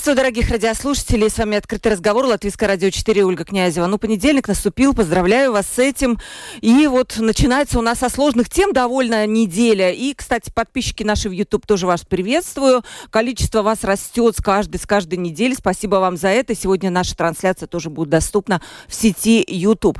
Приветствую, дорогих радиослушателей. С вами «Открытый разговор» Латвийское радио 4 Ольга Князева. Ну, понедельник наступил, поздравляю вас с этим. И вот начинается у нас со сложных тем довольно неделя. И, кстати, подписчики наши в YouTube тоже вас приветствую. Количество вас растет с каждой, с каждой недели. Спасибо вам за это. Сегодня наша трансляция тоже будет доступна в сети YouTube.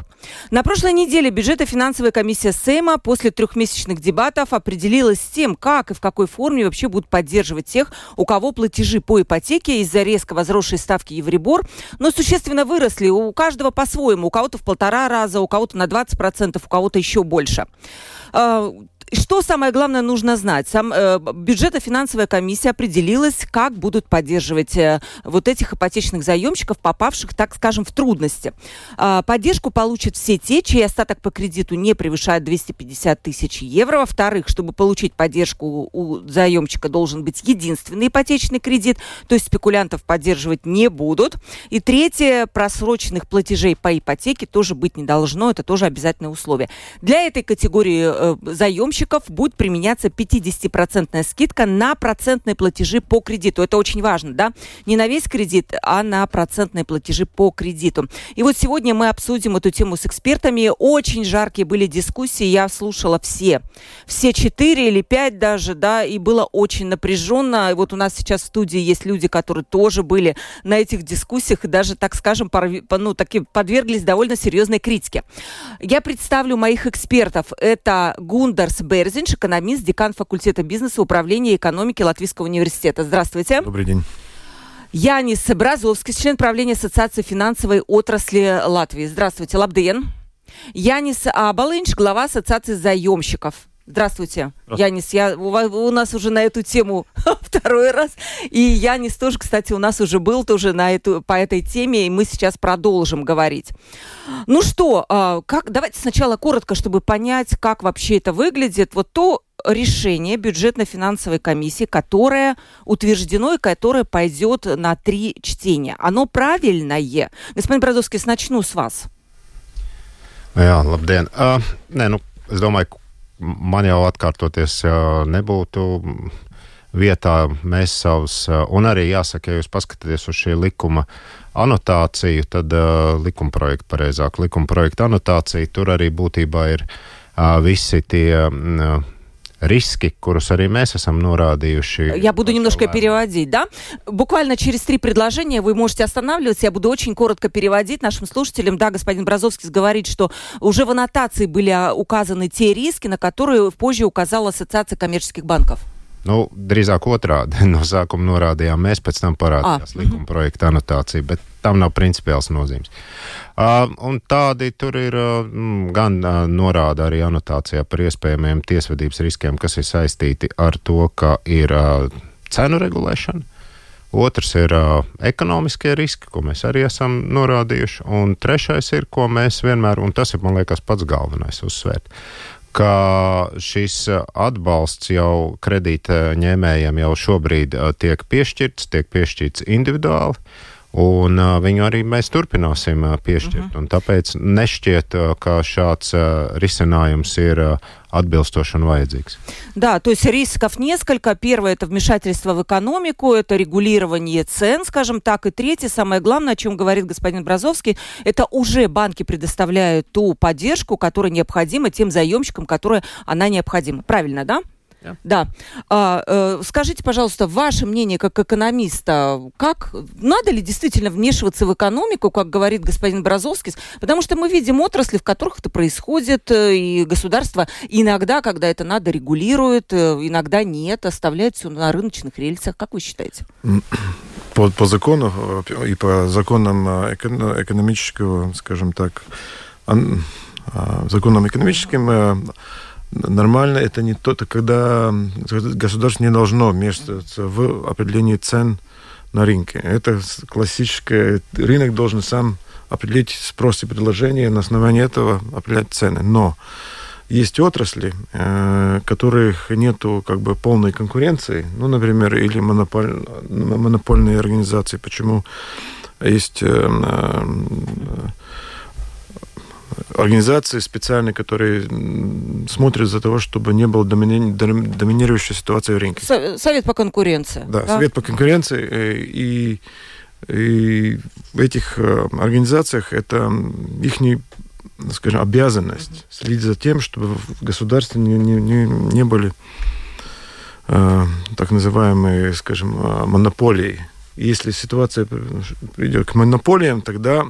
На прошлой неделе бюджет и финансовая комиссия Сейма после трехмесячных дебатов определилась с тем, как и в какой форме вообще будут поддерживать тех, у кого платежи по ипотеке ипотеки из-за резко возросшей ставки Евробор, но существенно выросли. У каждого по-своему. У кого-то в полтора раза, у кого-то на 20%, у кого-то еще больше. Что самое главное нужно знать? Сам, э, бюджетно-финансовая комиссия определилась, как будут поддерживать э, вот этих ипотечных заемщиков, попавших, так скажем, в трудности. Э, поддержку получат все те, чей остаток по кредиту не превышает 250 тысяч евро. Во-вторых, чтобы получить поддержку у заемщика должен быть единственный ипотечный кредит, то есть спекулянтов поддерживать не будут. И третье, просроченных платежей по ипотеке тоже быть не должно, это тоже обязательное условие. Для этой категории э, заемщиков заемщиков будет применяться 50% скидка на процентные платежи по кредиту. Это очень важно, да? Не на весь кредит, а на процентные платежи по кредиту. И вот сегодня мы обсудим эту тему с экспертами. Очень жаркие были дискуссии, я слушала все. Все четыре или пять даже, да, и было очень напряженно. И вот у нас сейчас в студии есть люди, которые тоже были на этих дискуссиях и даже, так скажем, ну, таки подверглись довольно серьезной критике. Я представлю моих экспертов. Это Гундарс Берзинш, экономист, декан факультета бизнеса, управления и экономики Латвийского университета. Здравствуйте. Добрый день. Янис Бразовский, член правления Ассоциации финансовой отрасли Латвии. Здравствуйте, Лабден. Янис Абалынч, глава Ассоциации заемщиков. Здравствуйте, Здравствуйте. Янис. Я, у, у нас уже на эту тему второй раз. И Янис тоже, кстати, у нас уже был тоже на эту, по этой теме, и мы сейчас продолжим говорить. Ну что, а, как, давайте сначала коротко, чтобы понять, как вообще это выглядит. Вот то решение бюджетно-финансовой комиссии, которое утверждено и которое пойдет на три чтения. Оно правильное? Господин Бродовский, начну с вас. Jā, labdien. Uh, nē, nu, es domāju, man jau atkārtoties nebūtu vietā. Mēs savus, un arī jāsaka, ja jūs paskatāties uz šī likuma anotāciju, tad uh, likuma projekta, pareizāk, likuma projekta anotācija, tur arī būtībā ir uh, visi tie. Uh, риски, kurus arī mēs esam. Я буду немножко переводить, да? Буквально через три предложения вы можете останавливаться. Я буду очень коротко переводить нашим слушателям. Да, господин Бразовский говорит, что уже в аннотации были а, указаны те риски, на которые позже указала Ассоциация коммерческих банков. Nu, drīzāk otrādi. No sākuma norādījām mēs, pēc tam parādījās ah, likuma projekta anotācija, bet tam nav principiāls nozīmes. Uh, un tādi tur ir uh, gan uh, norāda arī anotācijā par iespējamiem tiesvedības riskiem, kas ir saistīti ar to, ka ir uh, cenu regulēšana. Otrs ir uh, ekonomiskie riski, ko mēs arī esam norādījuši. Un trešais ir, ko mēs vienmēr, un tas ir, man liekas, pats galvenais uzsvērt, ka šis atbalsts jau kredītņēmējiem jau šobrīd tiek piešķirts, tiek piešķirts individuāli. Un uh, viņu arī mēs turpināsim uh, piešķirt. Uh -huh. Tāpēc nešķiet, uh, ka šāds uh, risinājums ir uh, отбилстошь он вайдзикс. Да, то есть рисков несколько. Первое – это вмешательство в экономику, это регулирование цен, скажем так. И третье, самое главное, о чем говорит господин Бразовский, это уже банки предоставляют ту поддержку, которая необходима тем заемщикам, которая она необходима. Правильно, да? Да. А, э, скажите, пожалуйста, ваше мнение как экономиста, как надо ли действительно вмешиваться в экономику, как говорит господин Бразовский, потому что мы видим отрасли, в которых это происходит, э, и государство иногда, когда это надо, регулирует, э, иногда нет, оставляет все на рыночных рельсах. Как вы считаете? По, по закону э, и по законам экономического, скажем так, законам экономическим Нормально это не то, когда государство не должно вмешиваться в определение цен на рынке. Это классическое. Рынок должен сам определить спрос и предложение, на основании этого определять цены. Но есть отрасли, э, которых нету как бы полной конкуренции, ну, например, или монополь, монопольные организации. Почему есть э, э, организации специальные, которые смотрят за того, чтобы не было домини... доминирующей ситуации в рынке. Совет по конкуренции. Да, да? Совет по конкуренции. И, и в этих организациях это их скажем, обязанность следить за тем, чтобы в государстве не, не, не, не были э, так называемые, скажем, э, монополии. И если ситуация придет к монополиям, тогда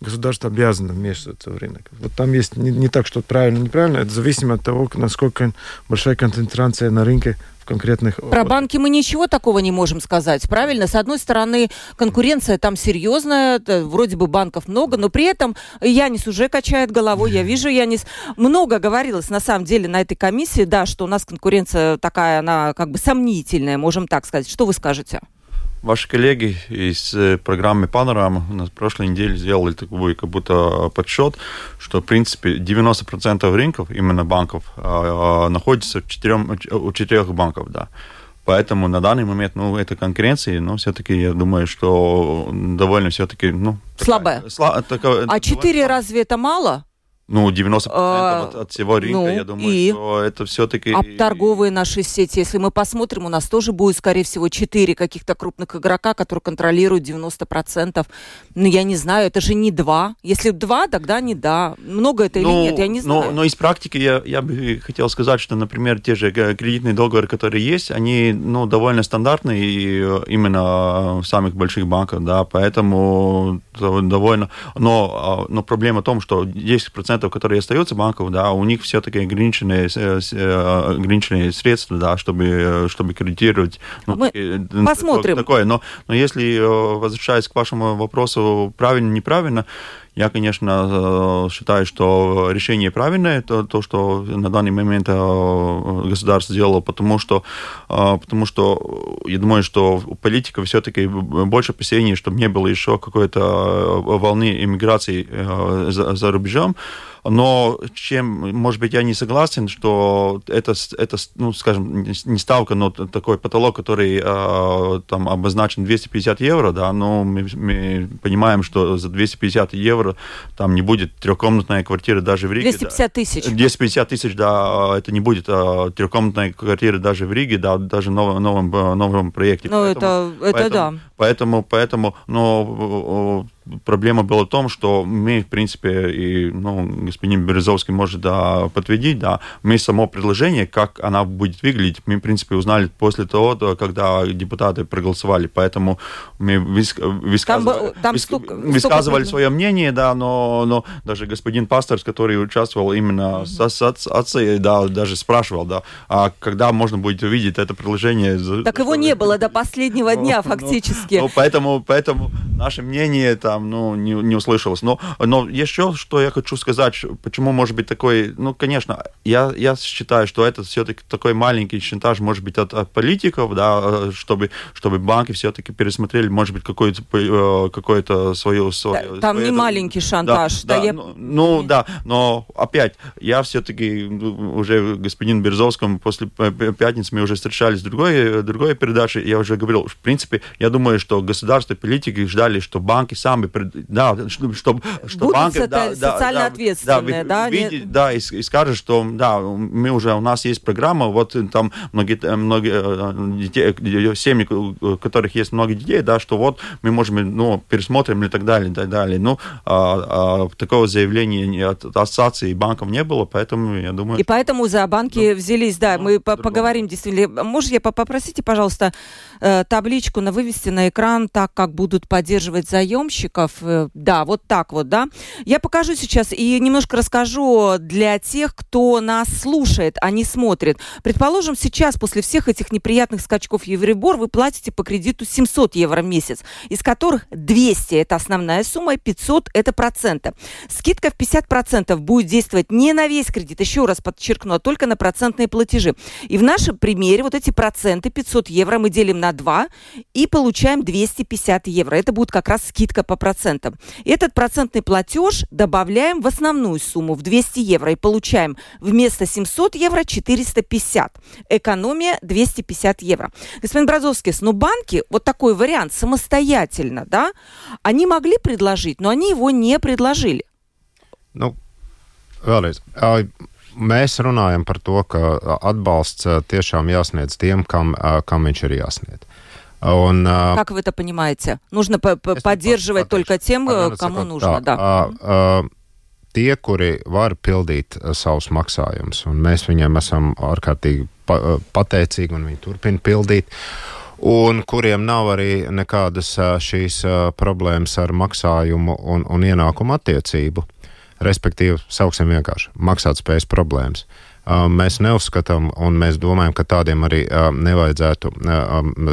государство обязано вмешиваться в рынок. Вот там есть не, не так, что правильно, неправильно, это зависимо от того, насколько большая концентрация на рынке конкретных... Про банки мы ничего такого не можем сказать, правильно? С одной стороны, конкуренция там серьезная, вроде бы банков много, но при этом Янис уже качает головой, я вижу, Янис. Много говорилось, на самом деле, на этой комиссии, да, что у нас конкуренция такая, она как бы сомнительная, можем так сказать. Что вы скажете? Ваши коллеги из э, программы Панорама на прошлой неделе сделали такой как будто подсчет, что, в принципе, 90% рынков, именно банков, а, а, находится в четырем, у четырех банков, да. Поэтому на данный момент, ну, это конкуренция, но все-таки я думаю, что довольно все-таки, ну... Слабая. Такая, сла, такая, а четыре разве это мало? Ну, 90% а, от, от всего рынка, ну, я думаю, и? что это все-таки... А торговые наши сети, если мы посмотрим, у нас тоже будет, скорее всего, 4 каких-то крупных игрока, которые контролируют 90%. Ну, я не знаю, это же не 2. Если 2, тогда не да. Много это ну, или нет, я не знаю. Но, но из практики я, я бы хотел сказать, что, например, те же кредитные договоры, которые есть, они, ну, довольно стандартные и именно в самых больших банках, да, поэтому довольно... Но, а, но проблема в том, что 10% процентов, которые остаются банков, да, у них все-таки ограниченные, э, э, ограниченные средства, да, чтобы, э, чтобы кредитировать. Ну, Мы посмотрим. Такое. Но, но если, возвращаясь к вашему вопросу, правильно, неправильно, я, конечно, считаю, что решение правильное, то, то что на данный момент государство сделало, потому что, потому что я думаю, что у политиков все-таки больше опасений, чтобы не было еще какой-то волны иммиграции за, за рубежом. Но чем, может быть, я не согласен, что это, это ну, скажем, не ставка, но такой потолок, который э, там обозначен 250 евро, да, но мы, мы понимаем, что за 250 евро там не будет трехкомнатная квартира даже в Риге. 250 тысяч. 250 тысяч, да, это не будет а, трехкомнатная квартира даже в Риге, да, даже в новом, новом, новом проекте. Ну, это, это поэтому, да. Поэтому, поэтому, но проблема была в том, что мы, в принципе, и ну, господин Березовский может да, подтвердить, да, мы само предложение, как она будет выглядеть, мы, в принципе, узнали после того, когда депутаты проголосовали, поэтому мы высказывали, там, высказывали свое мнение, да, но, но даже господин Пасторс, который участвовал именно с, отцей, да, даже спрашивал, да, а когда можно будет увидеть это предложение? Так его не было до последнего дня, фактически. Ну, поэтому, поэтому наше мнение там там, ну, не, не услышалось. Но, но еще что я хочу сказать, почему может быть такой, ну, конечно, я, я считаю, что это все-таки такой маленький шантаж, может быть, от, от политиков, да, чтобы, чтобы банки все-таки пересмотрели, может быть, какое-то э, какое свое... свое да, там свое, не маленький шантаж. Да, да, да я... ну, ну, да, но опять, я все-таки уже господин Березовском после пятницы мы уже встречались в другой, другой передаче, я уже говорил, в принципе, я думаю, что государство политики ждали, что банки сами да, чтобы, чтобы что банки, да, социально да, ответственные, да, да, видеть, да, и, и скажет, что да, мы уже у нас есть программа, вот там многие, многие э, детей, семьи, у которых есть много детей, да, что вот мы можем, ну, пересмотрим и так далее, и так далее. Ну, а, а, такого заявления от, ассоциации банков не было, поэтому я думаю. И поэтому за банки ну, взялись, да, ну, мы по поговорим действительно. Может, я попросите, пожалуйста, э, табличку на вывести на экран так, как будут поддерживать заемщика рынков. Э, да, вот так вот, да. Я покажу сейчас и немножко расскажу для тех, кто нас слушает, а не смотрит. Предположим, сейчас после всех этих неприятных скачков Евробор вы платите по кредиту 700 евро в месяц, из которых 200 – это основная сумма, 500 – это проценты. Скидка в 50% будет действовать не на весь кредит, еще раз подчеркну, а только на процентные платежи. И в нашем примере вот эти проценты, 500 евро, мы делим на 2 и получаем 250 евро. Это будет как раз скидка по процента. Этот процентный платеж добавляем в основную сумму в 200 евро и получаем вместо 700 евро 450. Экономия 250 евро. Господин Бразовский, ну банки вот такой вариант самостоятельно, да, они могли предложить, но они его не предложили. Ну, vēlreiz. Mēs runājam par to, ka atbalsts tiešām jāsniedz tiem, kam, kam viņš ir jāsniedz. Un, как вы это понимаете? Нужно поддерживать pat, только тем, kому sakot, нужно. Tā, да. Tie, kuri var pildīt savus maksājumus, un mēs viņiem esam ārkārtīgi pateicīgi, un viņi turpina pildīt. Un kuriem nav arī nekādas šīs problēmas ar maksājumu un, un ienākumu attiecību. Respektīvi, sauksim vienkārši maksātspējas problēmas. Uh, mēs neuzskatām, un mēs domājam, ka tādiem arī nevajadzētu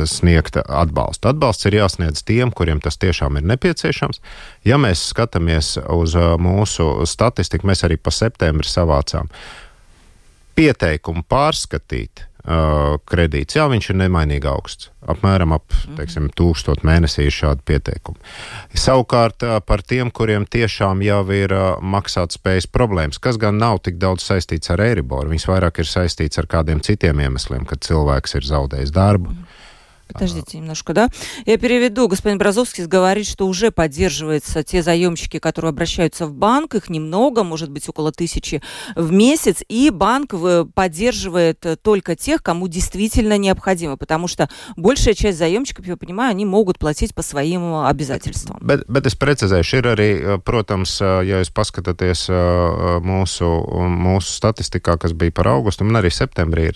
sniegt atbalstu. Atbalsts ir jāsniedz tiem, kuriem tas tiešām ir nepieciešams. Ja mēs skatāmies uz mūsu statistiku, mēs arī pa septembri savācām pieteikumu pārskatīt uh, kredīts. Jā, viņš ir nemainīgi augsts. Apmēram ap teiksim, tūkstoš mēnesī ir šādi pieteikumi. Savukārt uh, par tiem, kuriem tiešām jau ir uh, maksātspējas problēmas, kas gan nav tik daudz saistīts ar Eiriboru, viņas vairāk ir saistīts ar kādiem citiem iemesliem, kad cilvēks ir zaudējis darbu. Mm Подождите немножко, да? Я переведу. Господин Бразовский говорит, что уже поддерживаются те заемщики, которые обращаются в банк. Их немного, может быть, около тысячи в месяц. И банк поддерживает только тех, кому действительно необходимо. Потому что большая часть заемщиков, я понимаю, они могут платить по своим обязательствам. Bet, bet es precizēšu, ir arī, protams, ja jūs paskatāties mūsu, mūsu statistikā, kas bija par augustu, un arī septembrī.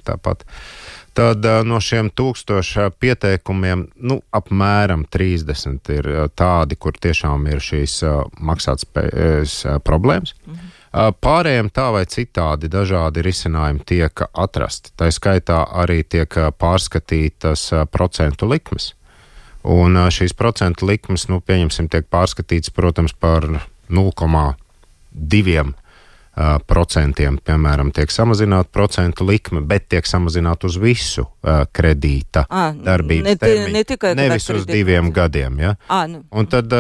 Tad no šiem tūkstošiem pieteikumiem nu, apmēram 30 ir tādi, kur tiešām ir šīs maksātspējas problēmas. Mhm. Pārējiem tā vai citādi dažādi risinājumi tiek atrasti. Tā skaitā arī tiek pārskatītas procentu likmes. Un šīs procentu likmes, nu, pieņemsim, tiek pārskatītas, protams, par 0,2 procentiem, piemēram, tiek samazināta procentu likme, bet tiek samazināta uz visu kredīta à, darbības ne, termiņu. Ne tikai nevis uz diviem gadiem. Ja? À, nu. Un tad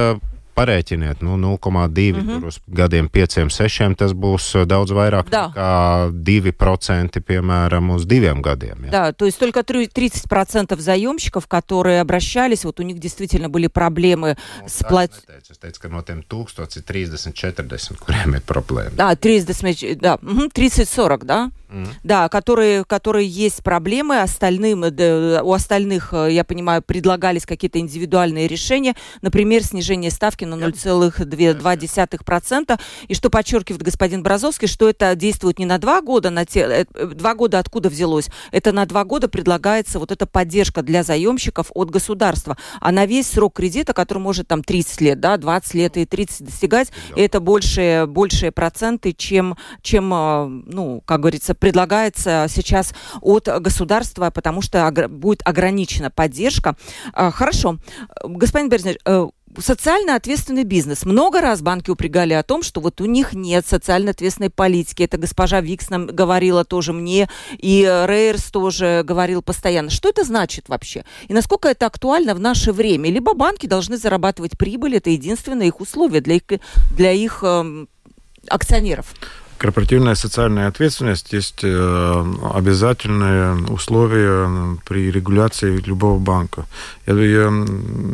Parēķiniet, nu, 0,2 mm -hmm. uz gadiem 5, 6, tas būs э, daudz vairāk да. nekā 2%, piemēram, uz diviem gadiem. Ja? Да, то есть только 30% заемщиков, которые обращались, вот у них действительно были проблемы ну, с платежом. Es teicu, ka no tiem 1000 ir 30, 40, kuriem ir problēma. Да, 30, да, 30-40, да? Mm. Да, которые, которые есть проблемы, остальным, да, у остальных, э, я понимаю, предлагались какие-то индивидуальные решения, например, снижение ставки на 0,2%. И что подчеркивает господин Бразовский, что это действует не на два года, на те, э, два года откуда взялось, это на два года предлагается вот эта поддержка для заемщиков от государства. А на весь срок кредита, который может там 30 лет, да, 20 лет и 30 достигать, да. это большие, большие проценты, чем, чем, э, ну, как говорится, предлагается сейчас от государства, потому что будет ограничена поддержка. А, хорошо. Господин Берзнер, э, социально ответственный бизнес. Много раз банки упрягали о том, что вот у них нет социально ответственной политики. Это госпожа Викс нам говорила тоже мне, и Рейерс тоже говорил постоянно. Что это значит вообще? И насколько это актуально в наше время? Либо банки должны зарабатывать прибыль, это единственное их условие для их, для их э, акционеров. Корпоративная социальная ответственность есть э, обязательное условие при регуляции любого банка. Я, я,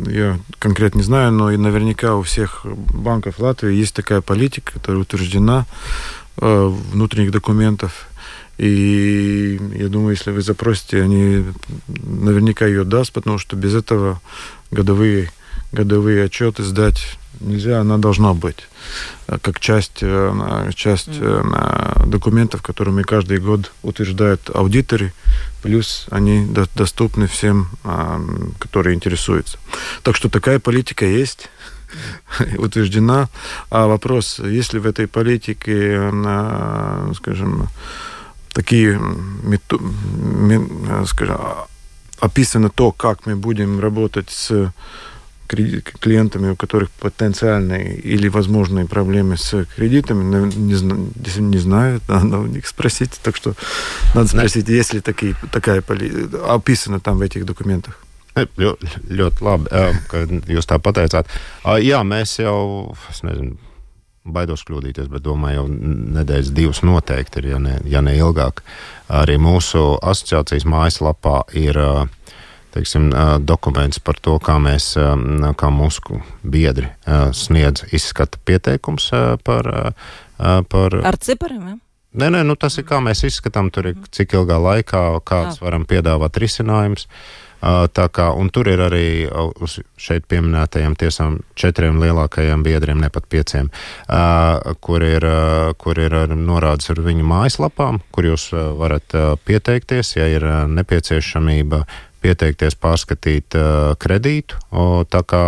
я конкретно не знаю, но и наверняка у всех банков Латвии есть такая политика, которая утверждена э, внутренних документов. И я думаю, если вы запросите, они наверняка ее даст, потому что без этого годовые, годовые отчеты сдать нельзя, она должна быть э, как часть, э, часть mm. документов, которыми каждый год утверждают аудиторы, плюс они доступны всем, которые интересуются. Так что такая политика есть утверждена. А вопрос, есть ли в этой политике, скажем, такие, скажем, описано то, как мы будем работать с клиентами, у которых потенциальные или возможные проблемы с кредитами, не, не знаю, надо у них спросить. Так что надо спросить, есть ли такие, такая описана там в этих документах. ļoti, ļoti labi, ka jūs tā pateicāt. Jā, mēs jau, es nezinu, baidos kļūdīties, bet domāju, jau nedēļas divas noteikti ir, ja ne, ja ne ilgāk. Arī mūsu asociācijas mājaslapā ir teiksim, dokuments par to, kā mēs, kā mūsu biedri sniedz izskata pieteikums par. par Ar cipariem? Ja? Nē, nē, nu tas ir kā mēs izskatām, tur ir cik ilgā laikā, kāds varam piedāvāt risinājums. Uh, Tā kā, un tur ir arī uz šeit pieminētajiem tiesām četriem lielākajiem biedriem, ne pat pieciem, kur ir, kur ir norādes ar viņu mājaslapām, kur jūs varat pieteikties, ja ir nepieciešamība pieteikties pārskatīt kredītu. Tā kā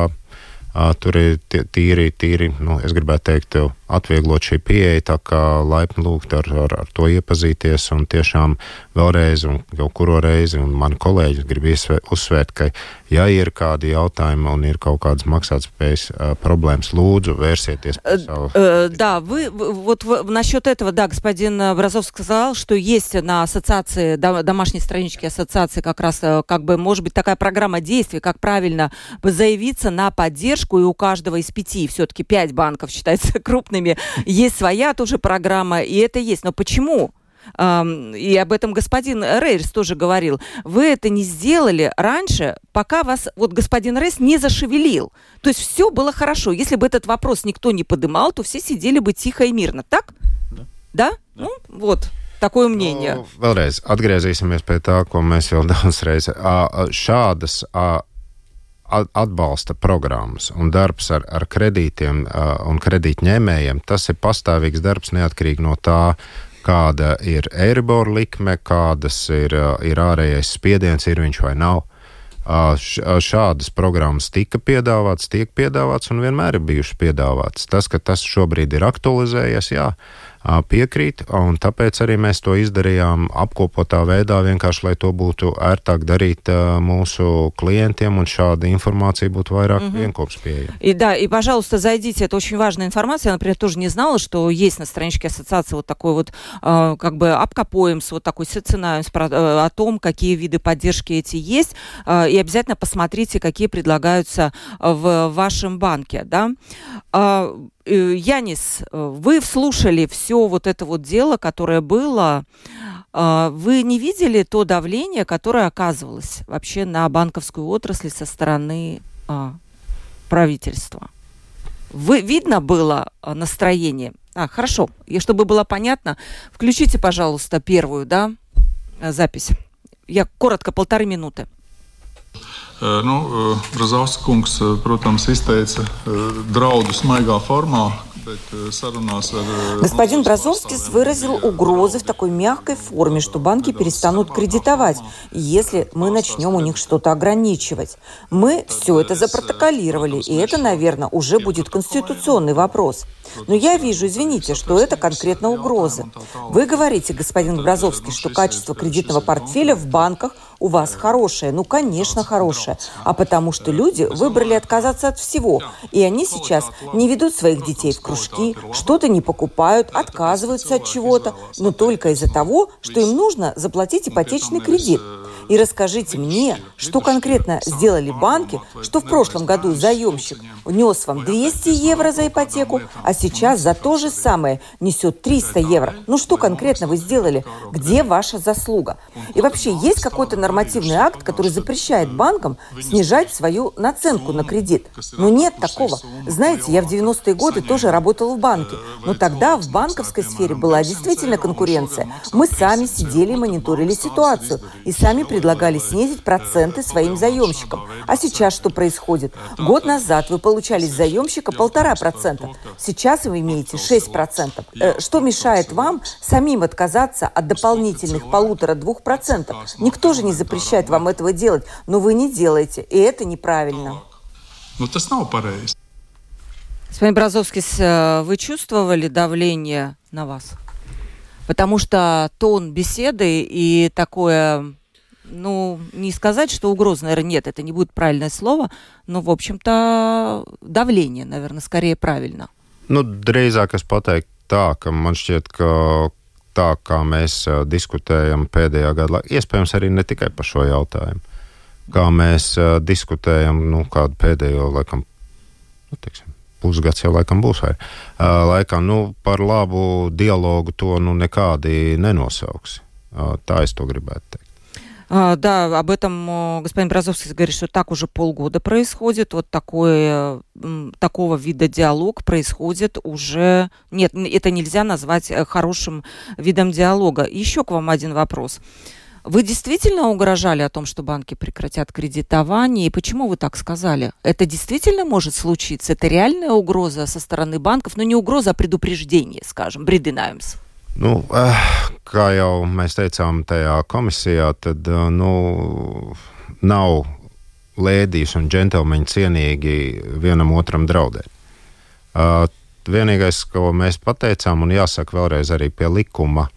tur ir tīri, tīri, nu, es gribētu teikt, atvieglot šī pieeja, tā kā laipni lūgt ar, ar, ar to iepazīties un tiešām vēlreiz un jau kuro reizi, un mani kolēģi grib uzsvērt, ka ja ir kādi jautājumi un ir kaut kādas maksātspējas uh, проблемas, лūдzu, vērsieties по savu. Uh, да, вы, вот насчет этого, да, господин Бразов сказал, что есть на ассоциации, домашней страничке ассоциации как раз, как бы, может быть, такая программа действий, как правильно заявиться на поддержку, и у каждого из пяти, все-таки пять банков считается крупными. Есть своя тоже программа, и это есть. Но почему? и об этом господин Рейрс тоже говорил, вы это не сделали раньше, пока вас вот господин Рейс не зашевелил. То есть все было хорошо. Если бы этот вопрос никто не подымал, то все сидели бы тихо и мирно. Так? Да. Да? да. Ну, вот. Такое мнение. Nu, vēlreiz atgriezīsimies pie tā, ko mēs jau daudz reizes. Šādas atbalsta programmas un darbs ar, ar kredītiem un kredītņēmējiem, tas ir pastāvīgs darbs neatkarīgi no tā, kāda ir Eiribor likme, kādas ir, ir ārējais spiediens, ir viņš vai nav. Šādas programmas tika piedāvātas, tiek piedāvātas un vienmēr ir bijušas piedāvātas. Tas, ka tas šobrīd ir aktualizējies, jā, uh, piekrīt, un tāpēc arī mēs to izdarījām apkopotā veidā, vienkārši lai to būtu ērtāk darīt mūsu клиентам, un šāda информация будет vairāk угу. pieejama. И да, и, пожалуйста, зайдите, это очень важная информация. Я, например, тоже не знала, что есть на страничке ассоциации вот такой вот, э, как бы, апкапоемс, вот такой сценариум э, о том, какие виды поддержки эти есть, э, и обязательно посмотрите, какие предлагаются в вашем банке, да. Э, Э, Янис, э, вы слушали все вот это вот дело, которое было. А, вы не видели то давление, которое оказывалось вообще на банковскую отрасль со стороны а, правительства? Вы, видно было а, настроение? А, хорошо. И чтобы было понятно, включите, пожалуйста, первую, да, запись. Я коротко, полторы минуты. Nu, Brazauskas kungs, protams, izteica draudu smaigā formā, Господин Бразовский выразил угрозы в такой мягкой форме, что банки перестанут кредитовать, если мы начнем у них что-то ограничивать. Мы все это запротоколировали, и это, наверное, уже будет конституционный вопрос. Но я вижу, извините, что это конкретно угрозы. Вы говорите, господин Бразовский, что качество кредитного портфеля в банках у вас хорошее. Ну, конечно, хорошее. А потому что люди выбрали отказаться от всего. И они сейчас не ведут своих детей в кружки, что-то не покупают, отказываются от чего-то, но только из-за того, что им нужно заплатить ипотечный кредит. И расскажите мне, что конкретно сделали банки, что в прошлом году заемщик внес вам 200 евро за ипотеку, а сейчас за то же самое несет 300 евро. Ну что конкретно вы сделали? Где ваша заслуга? И вообще, есть какой-то нормативный акт, который запрещает банкам снижать свою наценку на кредит? Но нет такого. Знаете, я в 90-е годы тоже работала в банке, но тогда в банковской сфере была действительно конкуренция. Мы сами сидели и мониторили ситуацию, и сами предлагали снизить проценты своим заемщикам. А сейчас что происходит? Год назад вы получали с заемщика полтора процента. Сейчас вы имеете 6 процентов. Э, что мешает вам самим отказаться от дополнительных полутора-двух процентов? Никто же не запрещает вам этого делать, но вы не делаете, и это неправильно. Ну, это снова pareizi. Господин Бразовский, э, вы чувствовали давление на вас? Потому что тон беседы и такое ну, не сказать, что угроза, наверное, нет, это не будет правильное слово, но, в общем-то, давление, наверное, скорее правильно. Nu, drīzāk es pateiktu tā, ka man šķiet, ka tā kā mēs diskutējam pēdējā gada laikā, iespējams arī ne tikai par šo jautājumu. kā mēs uh, diskutējam, nu, kādu pēdējo, laikam, nu, teiksim, pusgads jau laikam būs vai uh, laikam, nu, par labu dialogu to nu nekādi nenosauks. Uh, tā es to gribētu teikt. А, да, об этом господин Бразовский говорит, что так уже полгода происходит. Вот такое, такого вида диалог происходит уже... Нет, это нельзя назвать э, хорошим видом диалога. Еще к вам один вопрос. Вы действительно угрожали о том, что банки прекратят кредитование? И почему вы так сказали? Это действительно может случиться? Это реальная угроза со стороны банков? Ну, не угроза, а предупреждение, скажем, бридинājums. Nu, kā jau mēs teicām tajā komisijā, tad nu, nav lēdijas un džentlmeņi cienīgi vienam otram draudēt. Vienīgais, ko mēs pateicām, un jāsaka vēlreiz arī pie likuma,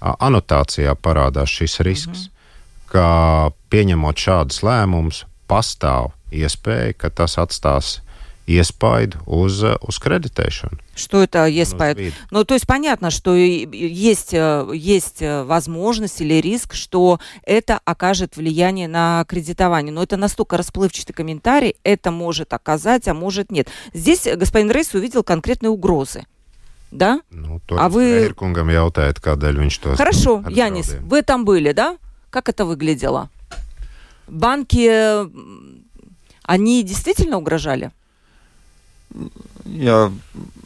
anotācijā parādās šis risks, mm -hmm. ka pieņemot šādus lēmumus, pastāv iespēja, ka tas atstās iespaidu uz, uz кредитēšanu. Что это iespaidu? Ну, то есть понятно, что есть, есть возможность или риск, что это окажет влияние на кредитование. Но это настолько расплывчатый комментарий, это может оказать, а может нет. Здесь господин Рейс увидел конкретные угрозы. Да? Ну, а вы... Кунгам jautājat, kādēļ viņš to Хорошо, Янис, вы там были, да? Как это выглядело? Банки, они действительно угрожали? Я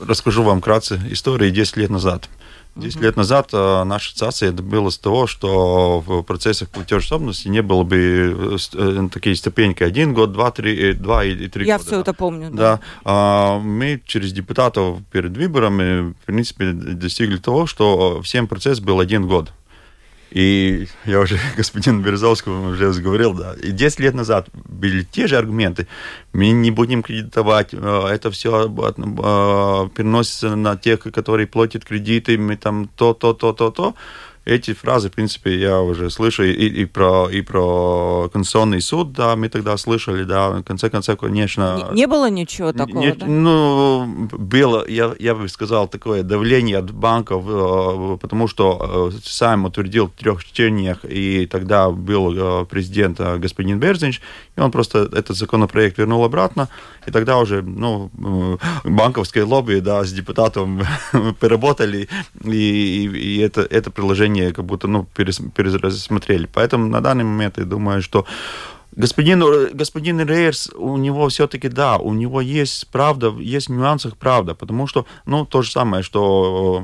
расскажу вам вкратце истории 10 лет назад. 10 mm-hmm. лет назад э, наша ассоциация добилась того, что в процессах платежеспособности не было бы э, такие ступеньки 1 год, 2, 3, 2 и 3 Я года. все да. это помню. Да. да. А, мы через депутатов перед выборами, в принципе, достигли того, что всем процесс был один год. И я уже господину Березовскому уже говорил, да, и 10 лет назад были те же аргументы. Мы не будем кредитовать, э, это все э, переносится на тех, которые платят кредиты, мы там то, то, то, то, то эти фразы, в принципе, я уже слышу и, и, про, и про Конституционный суд, да, мы тогда слышали, да, в конце концов, конечно... Не, не было ничего такого, не, да? Ну, было, я, я бы сказал, такое давление от банков, э, потому что э, сам утвердил в трех чтениях, и тогда был э, президент господин Берзинч, и он просто этот законопроект вернул обратно, и тогда уже, ну, банковское лобби, да, с депутатом поработали, и, и, и это, это приложение мнение как будто ну, пересмотрели. Поэтому на данный момент я думаю, что Господин, господин Рейерс, у него все-таки, да, у него есть правда, есть в нюансах правда, потому что, ну, то же самое, что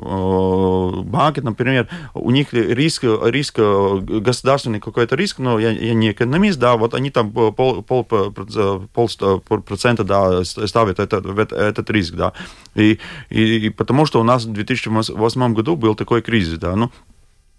э, банки, например, у них риск, риск государственный какой-то риск, но я, я не экономист, да, вот они там пол, пол, пол процента, да, ставят этот, этот риск, да, и, и, и потому что у нас в 2008 году был такой кризис, да, ну,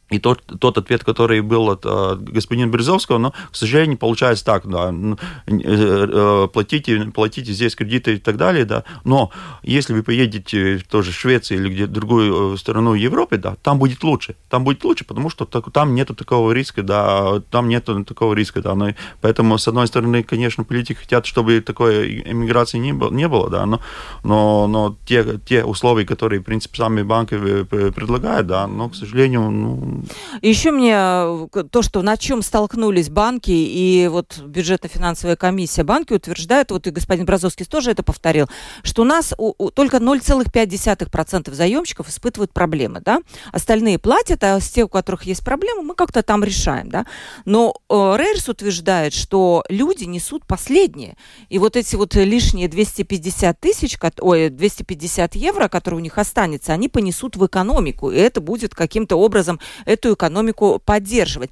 и тот, тот ответ, который был от э, господина Березовского, но, к сожалению, получается так, да, э, э, платите, платите здесь кредиты и так далее, да, но если вы поедете тоже в Швецию или где-то другую э, страну Европы, да, там будет лучше, там будет лучше, потому что так, там нету такого риска, да, там нету такого риска, да, но, поэтому, с одной стороны, конечно, политики хотят, чтобы такой иммиграции не было, не было да, но, но, но те, те условия, которые, в принципе, сами банки предлагают, да, но, к сожалению, ну, еще мне э, то, что на чем столкнулись банки и вот бюджетно-финансовая комиссия банки утверждают, вот и господин Бразовский тоже это повторил, что у нас у, у, только 0,5% заемщиков испытывают проблемы, да, остальные платят, а с тех, у которых есть проблемы, мы как-то там решаем, да. Но э, Рейерс утверждает, что люди несут последние, и вот эти вот лишние 250 тысяч, ой, 250 евро, которые у них останется, они понесут в экономику, и это будет каким-то образом эту экономику поддерживать.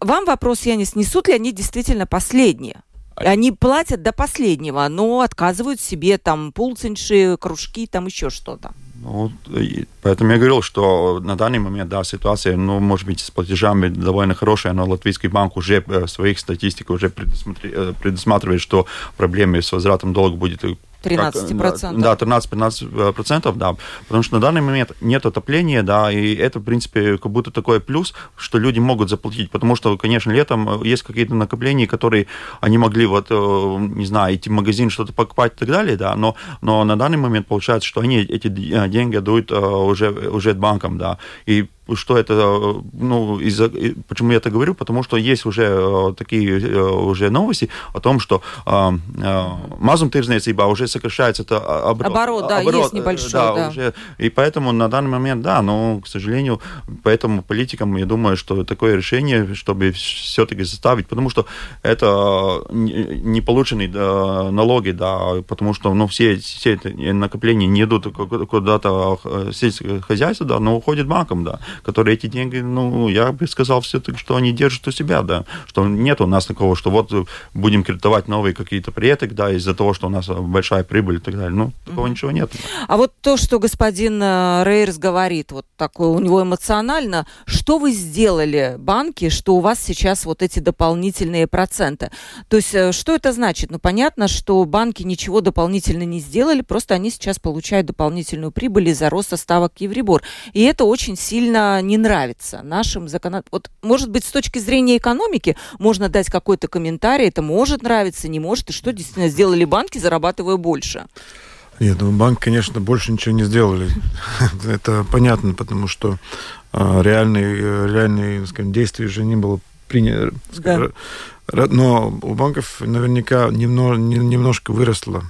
Вам вопрос, я не снесут ли они действительно последние? А они платят до последнего, но отказывают себе там пулцинши, кружки, там еще что-то. Ну, поэтому я говорил, что на данный момент, да, ситуация, ну, может быть, с платежами довольно хорошая, но Латвийский банк уже в своих статистиках уже э, предусматривает, что проблемы с возвратом долга будет 13%. Да, 13-15%, да. Потому что на данный момент нет отопления, да, и это, в принципе, как будто такой плюс, что люди могут заплатить, потому что, конечно, летом есть какие-то накопления, которые они могли, вот, э, не знаю, идти в магазин, что-то покупать и так далее, да, но, но на данный момент получается, что они эти деньги дают э, уже, уже банкам, да, и что это, ну, из-за, почему я это говорю, потому что есть уже такие уже новости о том, что мазумтирзniecībā уже сокращается это оборот. Оборот, да, оборот, есть небольшой, да, да. Уже, и поэтому на данный момент, да, но, к сожалению, поэтому политикам, я думаю, что такое решение, чтобы все-таки заставить, потому что это не полученные да, налоги, да, потому что, ну, все, все эти накопления не идут куда-то сельское хозяйство, да, но уходят банкам, да, которые эти деньги, ну, я бы сказал все-таки, что они держат у себя, да, что нет у нас такого, что вот будем кредитовать новые какие-то проекты, да, из-за того, что у нас большая прибыль и так далее. Ну, такого mm-hmm. ничего нет. А вот то, что господин э, Рейерс говорит, вот такое у него эмоционально, что вы сделали, банки, что у вас сейчас вот эти дополнительные проценты? То есть, э, что это значит? Ну, понятно, что банки ничего дополнительно не сделали, просто они сейчас получают дополнительную прибыль из-за роста ставок Евребор. И это очень сильно не нравится нашим законодателям. Вот, может быть, с точки зрения экономики можно дать какой-то комментарий, это может нравиться, не может, и что действительно сделали банки, зарабатывая больше? Нет, ну банк, конечно, больше ничего не сделали. Это понятно, потому что а, реальные, реальные скажем, действия же не было принято. Да. Но у банков наверняка немного, немножко выросла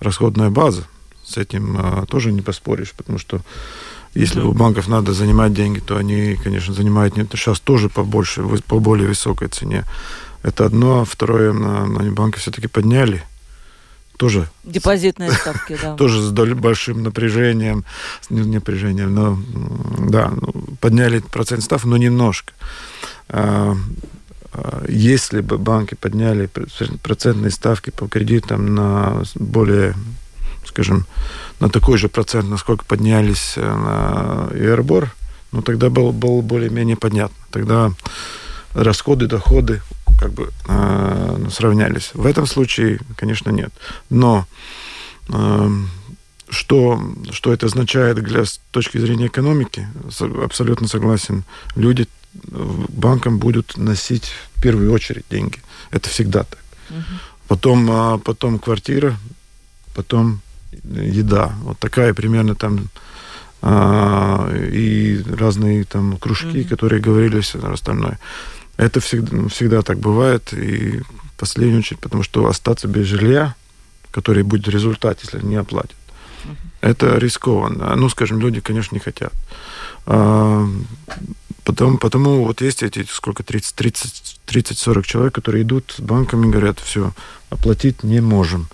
расходная база. С этим а, тоже не поспоришь, потому что если у банков надо занимать деньги, то они, конечно, занимают сейчас тоже по, больше, по более высокой цене. Это одно. Второе, они банки все-таки подняли тоже депозитные ставки, да. Тоже с большим напряжением, не напряжением, но да, ну, подняли процент ставки, но немножко. А, а, если бы банки подняли процентные ставки по кредитам на более, скажем, на такой же процент, насколько поднялись э, на ИРБОР, ну тогда было, было более-менее понятно. Тогда расходы, доходы как бы э, сравнялись. В этом случае, конечно, нет. Но э, что, что это означает для, с точки зрения экономики, абсолютно согласен. Люди банкам будут носить в первую очередь деньги. Это всегда так. Угу. Потом, а, потом квартира, потом еда. Вот такая примерно там а, и разные там кружки, mm которые говорили все остальное. Это всегда, ну, всегда так бывает. И в последнюю очередь, потому что остаться без жилья, который будет результат, если не оплатят, mm это рискованно. Ну, скажем, люди, конечно, не хотят. А, Потому, вот есть эти, сколько, 30-40 человек, которые идут с банками и говорят, все, оплатить не можем.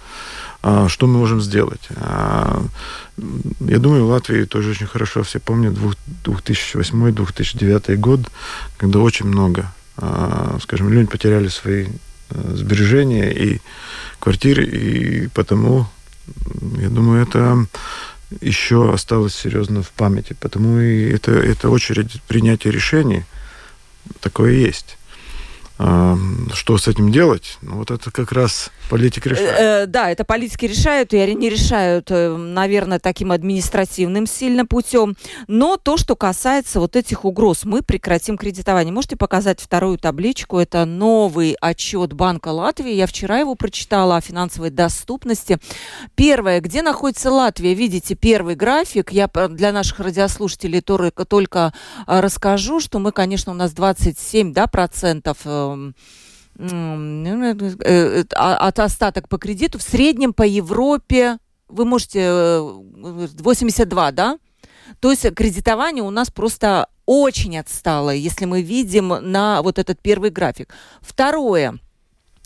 А, что мы можем сделать? А, я думаю, в Латвии тоже очень хорошо все помнят 2008-2009 год, когда очень много, а, скажем, люди потеряли свои а, сбережения и квартиры, и потому, я думаю, это еще осталось серьезно в памяти. Потому и это, это очередь принятия решений такое есть. Что с этим делать? Ну, вот это как раз политики э, решают. Э, да, это политики решают, и они решают, э, наверное, таким административным сильно путем. Но то, что касается вот этих угроз, мы прекратим кредитование. Можете показать вторую табличку? Это новый отчет Банка Латвии. Я вчера его прочитала о финансовой доступности. Первое, где находится Латвия? Видите, первый график. Я для наших радиослушателей только, только расскажу, что мы, конечно, у нас 27 да, процентов Эм, э, э, а, от остаток по кредиту в среднем по Европе вы можете 82, э, да? То есть кредитование у нас просто очень отстало, если мы видим на вот этот первый график. Второе –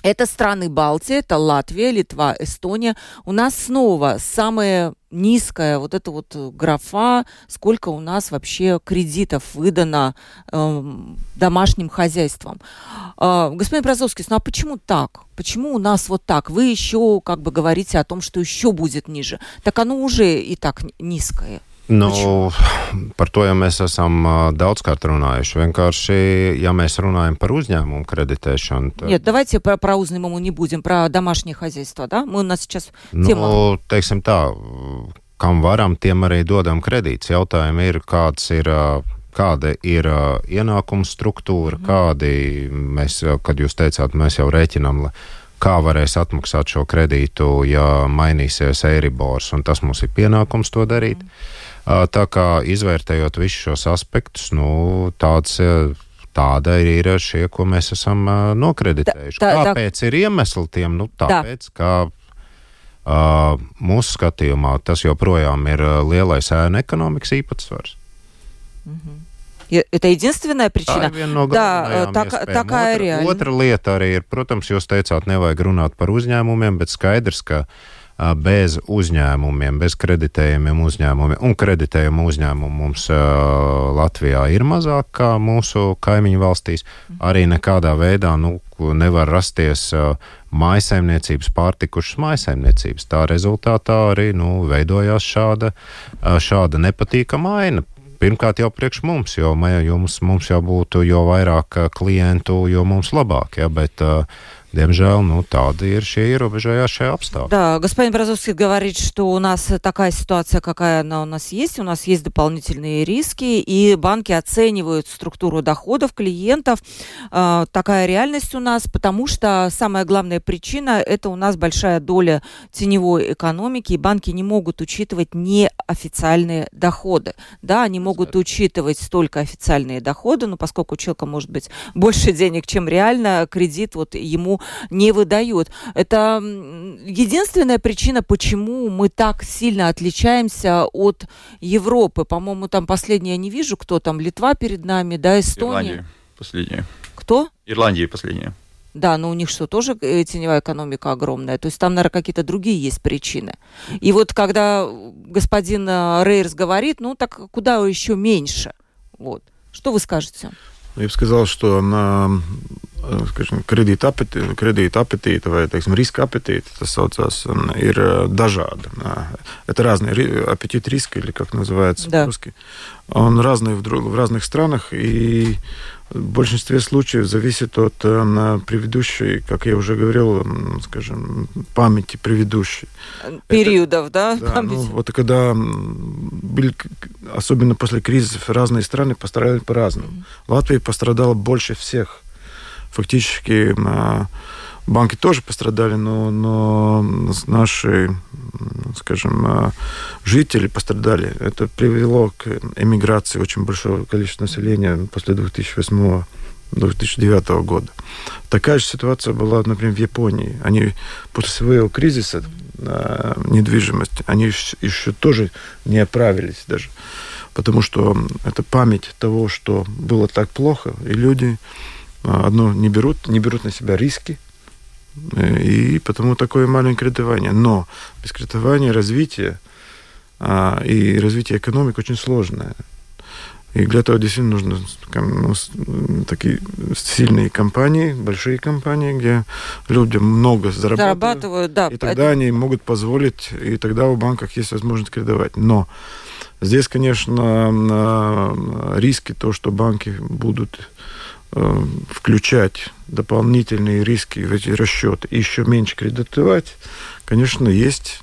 это страны Балтии, это Латвия, Литва, Эстония. У нас снова самая низкая вот эта вот графа, сколько у нас вообще кредитов выдано э, домашним хозяйствам. Э, господин Бразовский, ну а почему так? Почему у нас вот так? Вы еще как бы говорите о том, что еще будет ниже. Так оно уже и так nizkое. Nu, par to jau mēs esam uh, daudzkārt runājuši. Vienkārši, ja mēs runājam par uzņēmumu кредитēšanu. Tad... Нет, давайте про, про uzņēmumu не будем, про домашнее хозяйство, да? Мы у нас сейчас тема... Nu, teiksim tā, kam varam, tiem arī dodam kredīts. Jautājumi ir, kāds ir kāda ir uh, ienākuma struktūra, mm. kādi mēs, kad jūs teicāt, mēs jau rēķinām, kā varēs atmaksāt šo kredītu, ja mainīsies Eiribors, un tas mums ir pienākums to darīt. Mm. Tā kā izvērtējot visus šos aspektus, nu, tāds tāda ir šie, ko mēs esam nokreditējuši. Tā, tā, Kāpēc tā... ir iemesli tiem? Nu, tāpēc, tā. ka uh, mūsu skatījumā tas joprojām ir lielais ēna ekonomikas īpatsvars. Mm -hmm. Это единственная причина? Tā ir no да, tā, tā kā ir reāli. Otra lieta arī ir, protams, jūs teicāt, nevajag runāt par uzņēmumiem, bet skaidrs, ka uh, bez uzņēmumiem, bez kreditējumiem uzņēmumiem. Un kreditējumu uzņēmumu mums Latvijā ir mazāk kā mūsu kaimiņu valstīs. Arī nekādā veidā nu, nevar rasties maisaimniecības, pārtikušas maisaimniecības. Tā rezultātā arī nu, veidojās šāda, šāda nepatīkama aina. Pirmkārt, jau priekš mums, jo mums, mums jau būtu jo vairāk klientu, jo mums labāk. Ja, bet, uh, Диemžēл, ну, tādi ir šie ierobežojošие обстоятельства. Да, господин Бразовский говорит, что у нас такая ситуация, какая она у нас есть, у нас есть дополнительные риски, и банки оценивают структуру доходов клиентов. Э, такая реальность у нас, потому что самая главная причина – это у нас большая доля теневой экономики, и банки не могут учитывать неофициальные доходы. Да, они могут учитывать только официальные доходы, но поскольку у человека может быть больше денег, чем реально, кредит вот ему не выдают. Это единственная причина, почему мы так сильно отличаемся от Европы. По-моему, там последнее я не вижу, кто там, Литва перед нами, да, Эстония. Ирландия последняя. Кто? Ирландия последняя. Да, но у них что, тоже э, теневая экономика огромная? То есть там, наверное, какие-то другие есть причины. И вот когда господин э, Рейерс говорит, ну так куда еще меньше? Вот. Что вы скажете? Я бы сказал, что на skажim, kredīta, apetī, kredīta apetīte vai teiksim, riska apetīte, tas saucās, ir dažādi. Это разные аппетит риска, или как называется да. по-русски. Он разный в, в разных странах, и в большинстве случаев зависит от предыдущей, как я уже говорил, скажем, памяти предыдущей. Периодов, Это, да? да ну, вот когда были, особенно после кризисов, разные страны пострадали по-разному. Mm-hmm. Латвия пострадала больше всех фактически банки тоже пострадали, но, но наши, скажем, жители пострадали. Это привело к эмиграции очень большого количества населения после 2008 2009 года. Такая же ситуация была, например, в Японии. Они после своего кризиса э, недвижимости, они еще тоже не оправились даже. Потому что это память того, что было так плохо, и люди одно не берут, не берут на себя риски, э, и потому такое маленькое кредитование. Но без кредитования развитие а, и развитие экономики очень сложное. И для этого действительно нужны ну, такие сильные компании, большие компании, где люди много зарабатывают. зарабатывают да, и тогда это... они могут позволить, и тогда у банков есть возможность кредитовать. Но здесь, конечно, риски, то, что банки будут включать дополнительные риски в эти расчеты и еще меньше кредитовать, конечно, есть.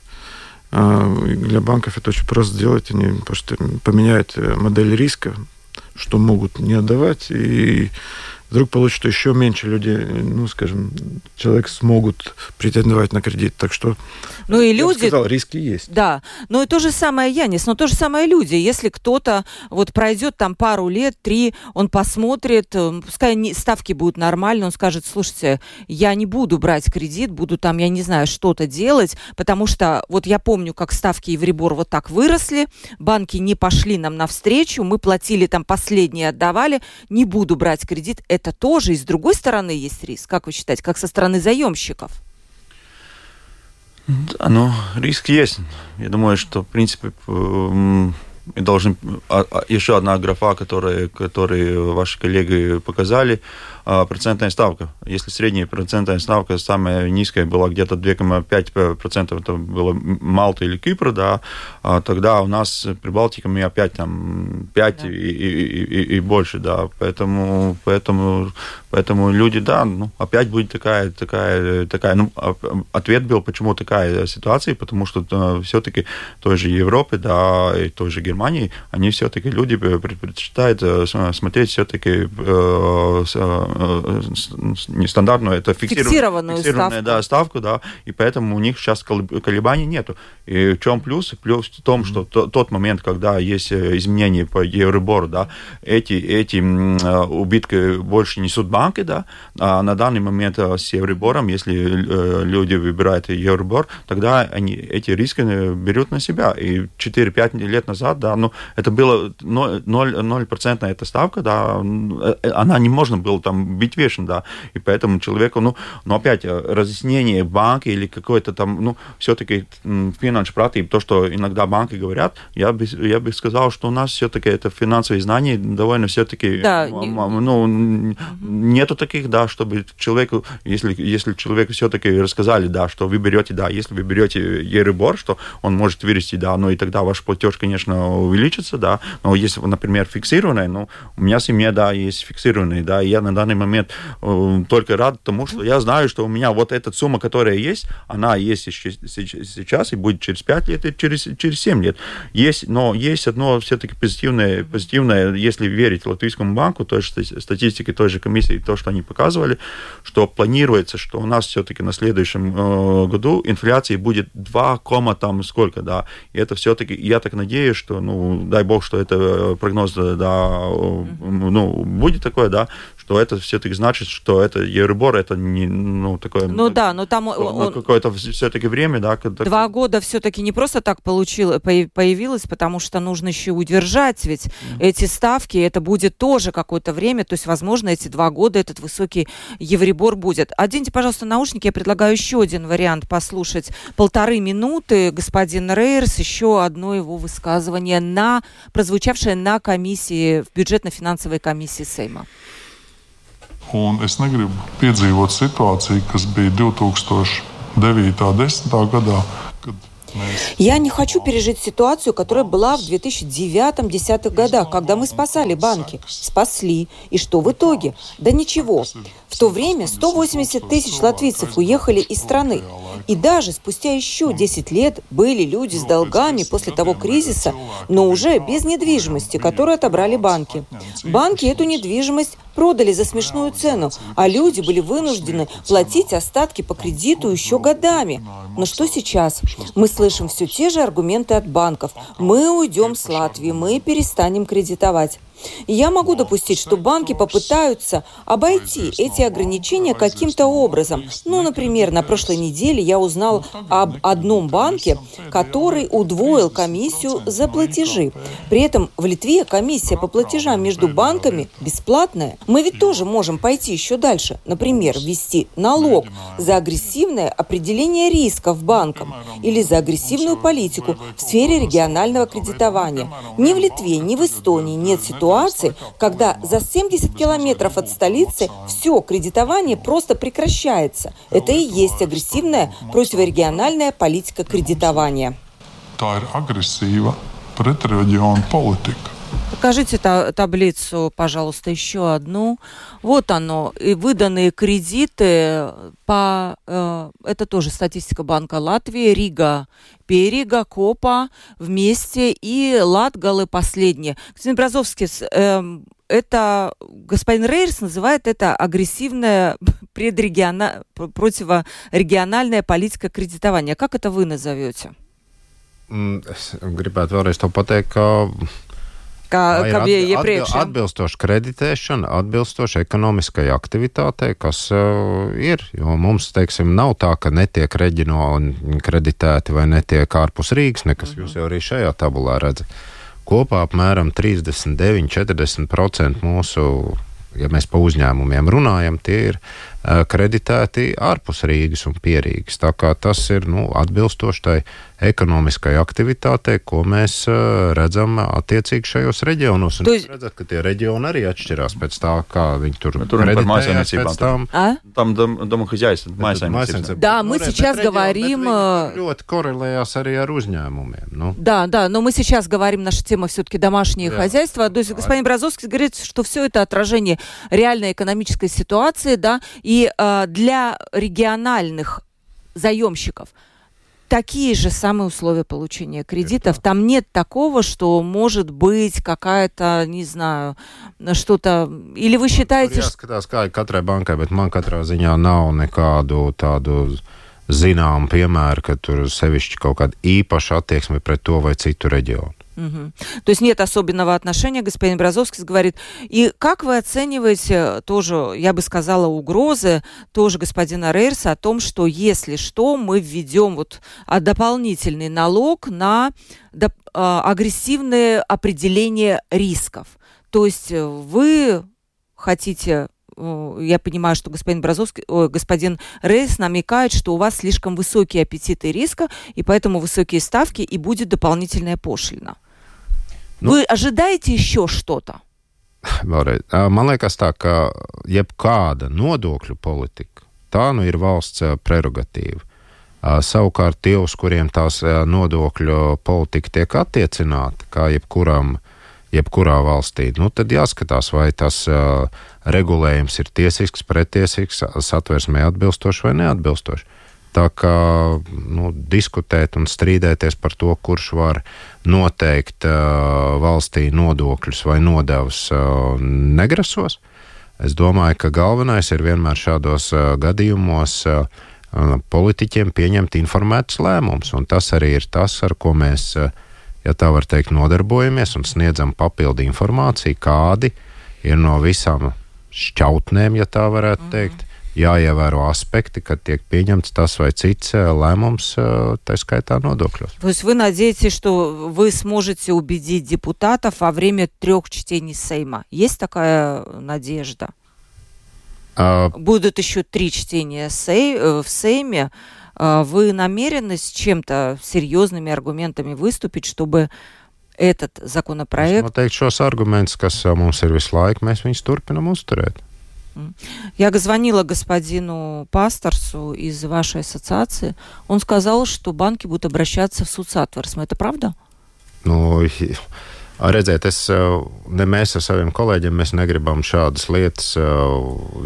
А, для банков это очень просто сделать. Они просто поменяют э, модель риска, что могут не отдавать, и вдруг получится, еще меньше людей, ну, скажем, человек смогут претендовать на кредит. Так что, ну и люди... сказал, риски есть. Да, ну и то же самое Янис, но то же самое люди. Если кто-то вот пройдет там пару лет, три, он посмотрит, э, пускай не, ставки будут нормальные, он скажет, слушайте, я не буду брать кредит, буду там, я не знаю, что-то делать, потому что вот я помню, как ставки Евребор вот так выросли, банки не пошли нам навстречу, мы платили там последние, отдавали, не буду брать кредит, это тоже и с другой стороны есть риск. Как вы считаете, как со стороны заемщиков? Да, ну, риск есть. Я думаю, что, в принципе, мы должны... А, а, еще одна графа, которая, которую ваши коллеги показали – процентная ставка. Если средняя процентная ставка самая низкая была где-то 2,5%, это было Малта или Кипр, да, а тогда у нас Прибалтика мы опять там 5 да. и, и, и, и больше, да, поэтому, поэтому, поэтому люди, да, ну, опять будет такая, такая, такая, ну, а, ответ был, почему такая ситуация, потому что все-таки той же Европы, да, и той же Германии они все-таки, люди предпочитают смотреть все-таки нестандартную, это фиксированную, фиксированную ставку. Да, ставку, да, и поэтому у них сейчас колебаний нету. И в чем плюс? Плюс в том, что тот момент, когда есть изменения по Euribor, да, эти, эти убытки больше несут банки, да, а на данный момент с Euribor, если люди выбирают Euribor, тогда они эти риски берут на себя. И 4-5 лет назад, да, ну, это было 0%, 0% эта ставка, да, она не можно было там быть вешен, да, и поэтому человеку, ну, но опять разъяснение банки или какое-то там, ну, все-таки финансовая пратиб, то, что иногда банки говорят, я бы, я бы сказал, что у нас все-таки это финансовые знания довольно все-таки, да, ну, не... нету таких, да, чтобы человеку, если, если человеку все-таки рассказали, да, что вы берете, да, если вы берете Еребор, что он может вырасти, да, ну и тогда ваш платеж, конечно, увеличится, да, но если, например, фиксированный, ну, у меня семья, да, есть фиксированный, да, и я на данный момент э, только рад тому, что я знаю, что у меня вот эта сумма, которая есть, она есть сейчас и будет через 5 лет и через, через 7 лет. Есть, но есть одно все-таки позитивное, позитивное, если верить Латвийскому банку, то есть статистике той же комиссии, то, что они показывали, что планируется, что у нас все-таки на следующем э, году инфляции будет 2, там сколько, да, и это все-таки, я так надеюсь, что, ну, дай бог, что это прогноз, да, ну, будет такое, да, что это все-таки значит, что это Euribor, это не, ну, такое... Ну да, но там... Он, какое-то все-таки время, да. Когда... Два года все-таки не просто так получил, появилось, потому что нужно еще удержать ведь mm-hmm. эти ставки, это будет тоже какое-то время, то есть, возможно, эти два года этот высокий Евребор будет. Оденьте, пожалуйста, наушники, я предлагаю еще один вариант послушать. Полторы минуты господин Рейерс, еще одно его высказывание, на, прозвучавшее на комиссии, в бюджетно-финансовой комиссии Сейма. Un es negribu piedzīvot situāciju, kas bija 2009. un 2010. gadā, Я не хочу пережить ситуацию, которая была в 2009-2010 годах, когда мы спасали банки. Спасли. И что в итоге? Да ничего. В то время 180 тысяч латвийцев уехали из страны. И даже спустя еще 10 лет были люди с долгами после того кризиса, но уже без недвижимости, которую отобрали банки. Банки эту недвижимость продали за смешную цену, а люди были вынуждены платить остатки по кредиту еще годами. Но что сейчас? Мы слышим все те же аргументы от банков. Мы уйдем с Латвии, мы перестанем кредитовать. Я могу допустить, что банки попытаются обойти эти ограничения каким-то образом. Ну, например, на прошлой неделе я узнал об одном банке, который удвоил комиссию за платежи. При этом в Литве комиссия по платежам между банками бесплатная. Мы ведь тоже можем пойти еще дальше. Например, ввести налог за агрессивное определение рисков банкам или за агрессивную политику в сфере регионального кредитования. Ни в Литве, ни в Эстонии нет ситуации, ситуации, когда за 70 километров от столицы все кредитование просто прекращается. Это и есть агрессивная противорегиональная политика кредитования. Agresīva pretreģionu politika. Покажите та таблицу, пожалуйста, еще одну. Вот оно. И выданные кредиты по... Э, это тоже статистика Банка Латвии. Рига, Перига, Копа вместе и Латгалы последние. Господин Бразовский, э, это господин Рейерс называет это агрессивная предрегиона... противорегиональная политика кредитования. Как это вы назовете? Es gribētu vēlreiz pateikt, kā, kā bija iepriekš. Atbil, atbilstoši kreditēšana, atbilstoši ekonomiskai aktivitātei, kas uh, ir. Jo mums, teiksim, nav tā, ka netiek reģionāli kreditēti vai netiek ārpus Rīgas, nekas mhm. jūs jau arī šajā tabulā redzat. Kopā apmēram 39-40% mūsu, ja mēs pa uzņēmumiem runājam, tie ir kreditēti ārpus Rīgas un pierīgas. Tā kā tas ir nu, atbilstoši tai ekonomiskai aktivitātei, ko mēs uh, redzam attiecīgi šajos reģionos. Un jūs redzat, ka tie reģioni arī atšķirās pēc tā, kā viņi tur kreditējās. Там, там дом, домохозяйство, майсаймniecības. Да, мы сейчас говорим... Ļoti коррелējās arī ar uzņēmumiem. Ну. Да, да, но мы сейчас говорим, наша тема все-таки домашние хозяйства. То есть господин Бразовский говорит, что все это отражение реальной экономической ситуации, да, и э, для региональных заемщиков – такие же самые условия получения кредитов. Это. Там нет такого, что может быть какая-то, не знаю, что-то... Или вы считаете... что... Jāskatās, kā ir katrai bankai, bet man katrā ziņā nav nekādu tādu zinām piemēru, ka tur sevišķi kaut kāda īpaša attieksme pret to vai citu reģionu. Угу. То есть нет особенного отношения, господин Бразовский говорит. И как вы оцениваете тоже, я бы сказала, угрозы тоже господина Рейерса о том, что если что, мы введем вот а, дополнительный налог на а, агрессивное определение рисков. То есть вы хотите я понимаю, что господин Бразовский, господин Рейс намекает, что у вас слишком высокие аппетиты риска, и поэтому высокие ставки, и будет дополнительная пошлина. Nu, Вы ожидаете еще что-то? Vēlreiz, man liekas tā, ka jebkāda nodokļu politika, tā nu ir valsts prerogatīva. Savukārt tie, uz kuriem tās nodokļu politika tiek attiecināta, kā jebkuram, jebkurā valstī, nu, tad jāskatās, vai tas uh, regulējums ir tiesisks, pretiesisks, satversmē atbilstošs vai neatbilstošs. Tā kā nu, diskutēt un strīdēties par to, kurš var noteikt uh, valstī nodokļus vai nodevas, uh, negrasos. Es domāju, ka galvenais ir vienmēr šādos uh, gadījumos uh, politiķiem pieņemt informētus lēmumus, un tas arī ir tas, ar ko mēs, uh, ja tā var teikt, nodarbojamies un sniedzam papildu informāciju, kādi ir no visām šķautnēm, ja tā varētu teikt. Mm -hmm jāievēro aspekti, kad tiek pieņemts tas vai cits э, э, tā skaitā нодокļos. То есть вы надеетесь, что вы сможете убедить депутатов во время трех чтений Сейма? Есть такая надежда? А... Будут еще три чтения сей... Э, в Сейме. А вы намерены с чем-то серьезными аргументами выступить, чтобы этот законопроект... Es noteikti šos argumentus, kas mums ir visu laiku, mēs viņus turpinam uzturēt. Я звонила господину Пасторсу из вашей ассоциации. Он сказал, что банки будут обращаться в суд с Атверсом. Это правда? Nu, redziet, es, ne mēs ar saviem kolēģiem negribam šādas lietas.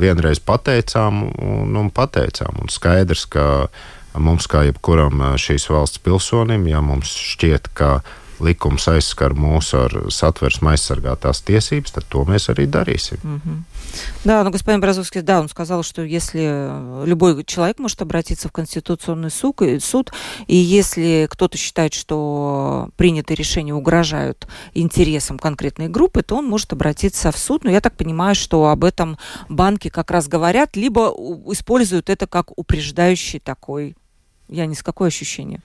Vienreiz pateicām un, un pateicām. Un skaidrs, ka mums, kā jebkuram šīs valsts pilsonim, ja mums šķiet, ka likums aizskar mūsu ar satversmu aizsargātās tiesības, tad to mēs arī. Mm -hmm. Да, но господин Бразовский, да, он сказал, что если любой человек может обратиться в Конституционный суд, суд и если кто-то считает, что принятые решения угрожают интересам конкретной группы, то он может обратиться в суд. Но я так понимаю, что об этом банки как раз говорят, либо используют это как упреждающий такой, я не с какое ощущение?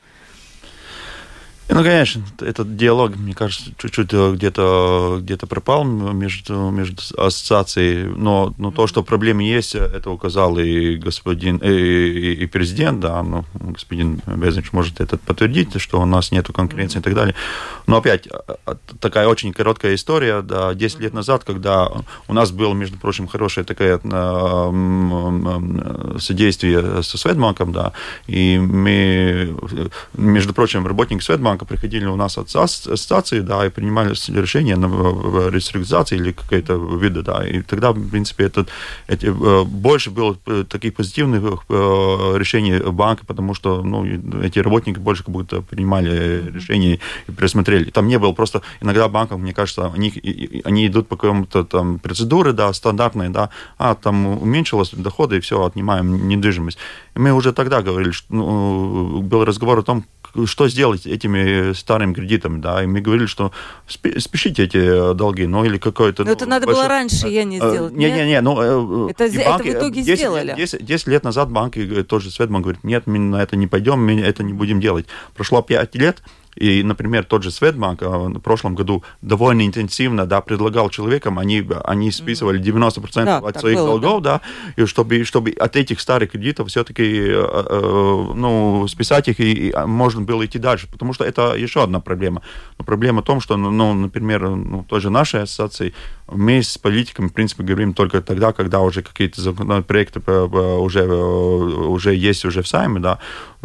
Ну, конечно, этот диалог, мне кажется, чуть-чуть э, где-то где пропал между, между ассоциацией, но, но то, что проблемы есть, это указал и господин, и, и президент, да, ну, господин Безнич может это подтвердить, что у нас нет конкуренции и так далее. Но опять, а, а, такая очень короткая история, да, 10 лет назад, когда у нас было, между прочим, хорошее такое э, содействие со Светбанком, да, и мы, между прочим, работники Светбанка банка приходили у нас от ассоциации, да, и принимали решение на реструктуризации или какие-то виды, да, и тогда, в принципе, это, эти, э, больше было э, таких позитивных э, решений банка, потому что, ну, эти работники больше как будто принимали решения и пересмотрели. Там не было просто, иногда банкам, мне кажется, они, они идут по какому-то там процедуре, да, стандартной, да, а там уменьшилось доходы, и все, отнимаем недвижимость. И мы уже тогда говорили, что ну, был разговор о том, что сделать этими старыми кредитами, да, и мы говорили, что спешите эти долги, ну или какое-то... Но ну, это надо большое... было раньше, я не сделал. Не-не-не, ну... Это, банки, это в итоге 10, сделали. 10, 10 лет назад банки, тоже Светман говорит, нет, мы на это не пойдем, мы это не будем делать. Прошло 5 лет, и, например, тот же Светбанк в прошлом году довольно интенсивно да, предлагал человекам, они, они списывали 90% да, от своих было, долгов, да. да, и чтобы, чтобы от этих старых кредитов все-таки э, э, ну, списать их, и, и можно было идти дальше. Потому что это еще одна проблема. Но проблема в том, что, ну, например, ну, той же нашей ассоциации, мы с политиками, в принципе, говорим только тогда, когда уже какие-то законопроекты уже, уже есть уже в Сайме, да,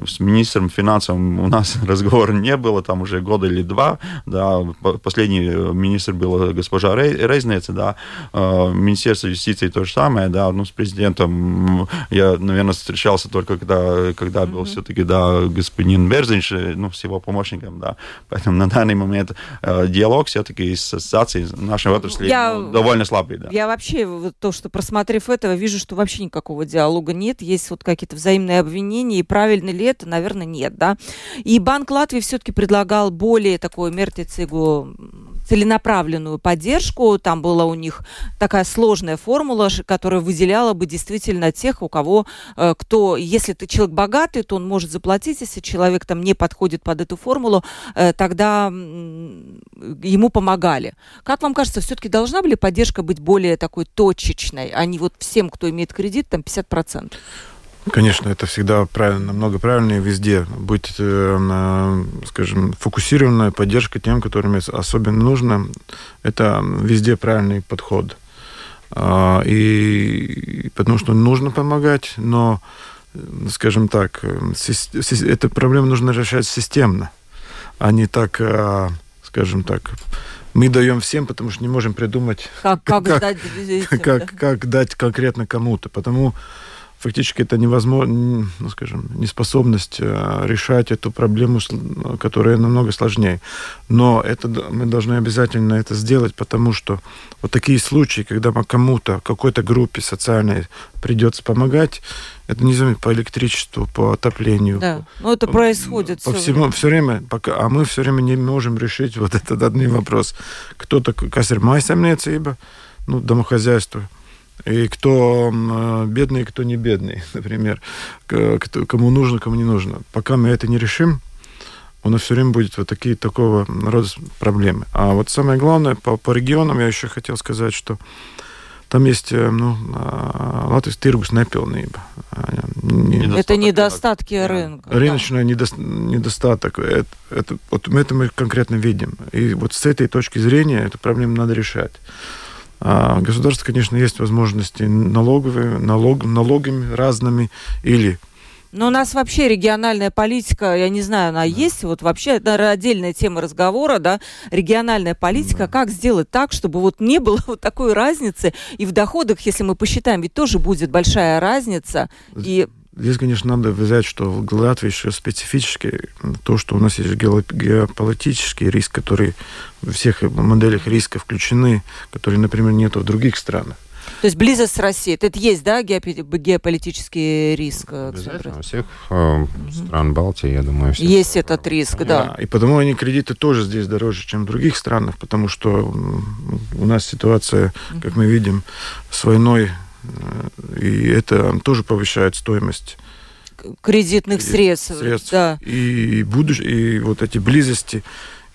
с министром финансов у нас разговора не было, там уже года или два, да, последний министр был госпожа Рейзнеца, да, Министерство юстиции то же самое, да, ну, с президентом я, наверное, встречался только когда, когда был mm-hmm. все-таки, да, господин Берзинч, ну, с его помощником, да, поэтому на данный момент диалог все-таки с ассоциацией нашей отрасли я, ну, довольно слабый, да. Я вообще, вот то, что просмотрев этого, вижу, что вообще никакого диалога нет, есть вот какие-то взаимные обвинения, и правильно ли это, наверное, нет, да. И Банк Латвии все-таки предлагал более такую мертицигу целенаправленную поддержку. Там была у них такая сложная формула, которая выделяла бы действительно тех, у кого, э, кто, если ты человек богатый, то он может заплатить, если человек там не подходит под эту формулу, э, тогда ему помогали. Как вам кажется, все-таки должна была поддержка быть более такой точечной, а не вот всем, кто имеет кредит, там 50%? Конечно, это всегда правильно, намного правильнее везде. Быть, э, скажем, фокусированная поддержка тем, которым особенно нужно, это везде правильный подход. А, и потому что нужно помогать, но, скажем так, эту проблему нужно решать системно, а не так, скажем так, мы даем всем, потому что не можем придумать, как, как, как, дать, как, как дать конкретно кому-то. Потому фактически это невозможно, ну, скажем, неспособность э, решать эту проблему, которая намного сложнее. Но это мы должны обязательно это сделать, потому что вот такие случаи, когда кому-то, какой-то группе социальной придется помогать, это не знаю, по электричеству, по отоплению. Да, ну это происходит. По все всему, время. все время, пока, а мы все время не можем решить вот этот один вопрос. Кто-то, касер майсамniecība, ну, домохозяйство, и кто бедный, кто не бедный, например, кому нужно, кому не нужно. Пока мы это не решим, у нас все время будет вот такие такого рода проблемы. А вот самое главное, по, по регионам я еще хотел сказать, что там есть э, ну, а, tirgus непilnība. Не, это недостатки рынка. Рыночный да. недо, недостаток. Это, это, вот мы это мы конкретно видим. И вот с этой точки зрения эту проблему надо решать. А государство, конечно, есть возможности налоговые, налог, налогами разными или но у нас вообще региональная политика, я не знаю, она да. есть, вот вообще, это отдельная тема разговора, да, региональная политика, да. как сделать так, чтобы вот не было вот такой разницы, и в доходах, если мы посчитаем, ведь тоже будет большая разница, и Здесь, конечно, надо взять, что в Латвии еще специфически то, что у нас есть геополитический риск, который во всех моделях риска включены, которые, например, нет в других странах. То есть близость с Россией, это есть, да, геополитический риск? Э, Обязательно. У всех э, стран Балтии, я думаю, всех... Есть этот риск, да. да. И потому они кредиты тоже здесь дороже, чем в других странах, потому что у нас ситуация, как мы видим, с войной и это тоже повышает стоимость кредитных средств. средств. Да. И, будущ... и вот эти близости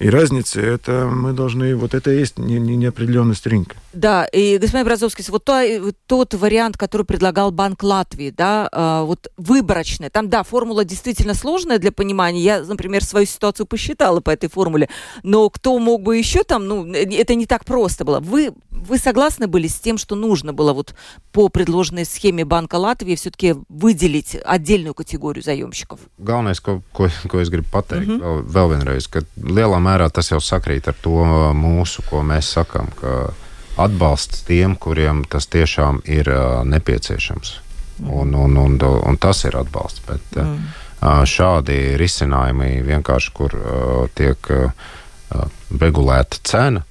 и разницы, это мы должны, вот это и есть не, не, неопределенность рынка. Да, и, господин Бразовский, вот то, тот вариант, который предлагал Банк Латвии, да, э, вот выборочный, там, да, формула действительно сложная для понимания, я, например, свою ситуацию посчитала по этой формуле, но кто мог бы еще там, ну, это не так просто было. Вы, вы согласны были с тем, что нужно было вот по предложенной схеме Банка Латвии все-таки выделить отдельную категорию заемщиков? Главное, ko, ko, ko es gribu pateikt mm -hmm. vēl, vēl vienreiz, ka lielā mērā tas jau sakrīt ar to mūsu, ko mēs sakām, ka atbalsts tiem, kuriem tas tiešām ir nepieciešams. Mm. Un, un, un, un tas ir atbalsts. Bet, mm. šādi risinājumi vienkārši, kur tiek regulēta cena,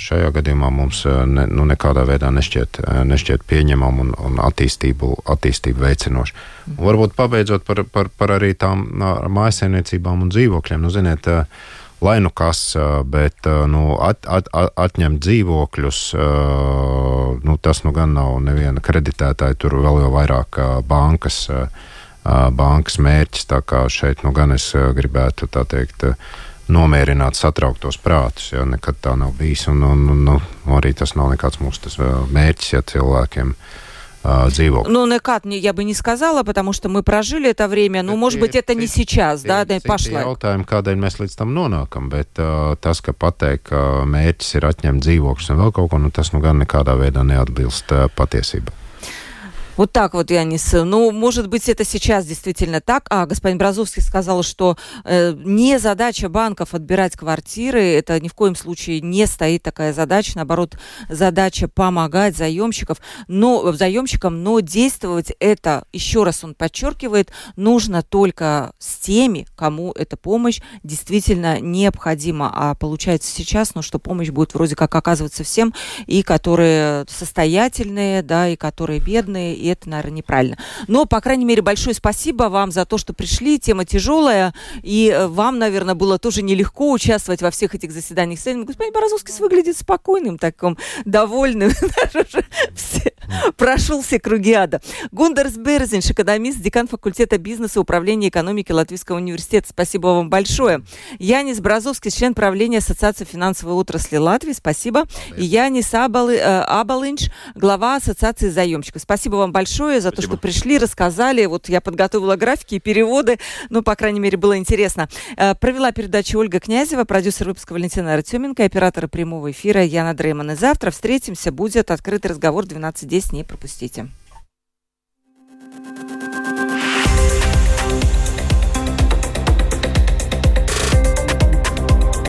šajā gadījumā mums ne, nu, nekādā veidā nešķiet, nešķiet pieņemam un, un attīstību, attīstību veicinoši. Mm. Varbūt pabeidzot par, par, par arī tām mājsainiecībām un dzīvokļiem. Nu, ziniet, uh, lai nu kas, bet nu, at, at, atņemt dzīvokļus, nu, tas nu gan nav neviena kreditētāja, tur vēl jau vairāk bankas, bankas mērķis. Tā kā šeit nu gan es gribētu tā teikt nomierināt satrauktos prātus. Ja, nekad tā nav bijis. Un, un, un, un arī tas nav nekāds mūsu mērķis, ja cilvēkiem dzīvokļi. Ну, nekad я бы не сказала, потому что мы прожили это время. Ну, может быть, это не сейчас, да, да, pašlaik. Jautājumi, kādēļ mēs līdz tam nonākam, bet uh, tas, ka pateikt, ka mērķis ir atņemt dzīvokļus un vēl kaut ko, nu, tas nu gan nekādā veidā neatbilst uh, patiesībai. Вот так вот, Янис. Ну, может быть, это сейчас действительно так. А господин Бразовский сказал, что э, не задача банков отбирать квартиры. Это ни в коем случае не стоит такая задача. Наоборот, задача помогать заемщиков, но, заемщикам, но действовать это, еще раз он подчеркивает, нужно только с теми, кому эта помощь действительно необходима. А получается сейчас, ну, что помощь будет вроде как оказываться всем, и которые состоятельные, да, и которые бедные, и это, наверное, неправильно. Но, по крайней мере, большое спасибо вам за то, что пришли. Тема тяжелая, и э, вам, наверное, было тоже нелегко участвовать во всех этих заседаниях. Господин Борозовский выглядит спокойным, таким довольным. Прошел все круги ада. Гундарс Берзинш, экономист, декан факультета бизнеса и управления экономики Латвийского университета. Спасибо вам большое. Янис Бразовский, член правления Ассоциации финансовой отрасли Латвии. Спасибо. И Янис Абалынч, глава Ассоциации заемщиков. Спасибо вам большое за Спасибо. то, что пришли, рассказали. Вот я подготовила графики и переводы. Ну, по крайней мере, было интересно. Э, провела передачу Ольга Князева, продюсер выпуска Валентина Артеменко, оператора прямого эфира Яна Дрейман. И завтра встретимся. Будет открытый разговор 12.10. Не пропустите.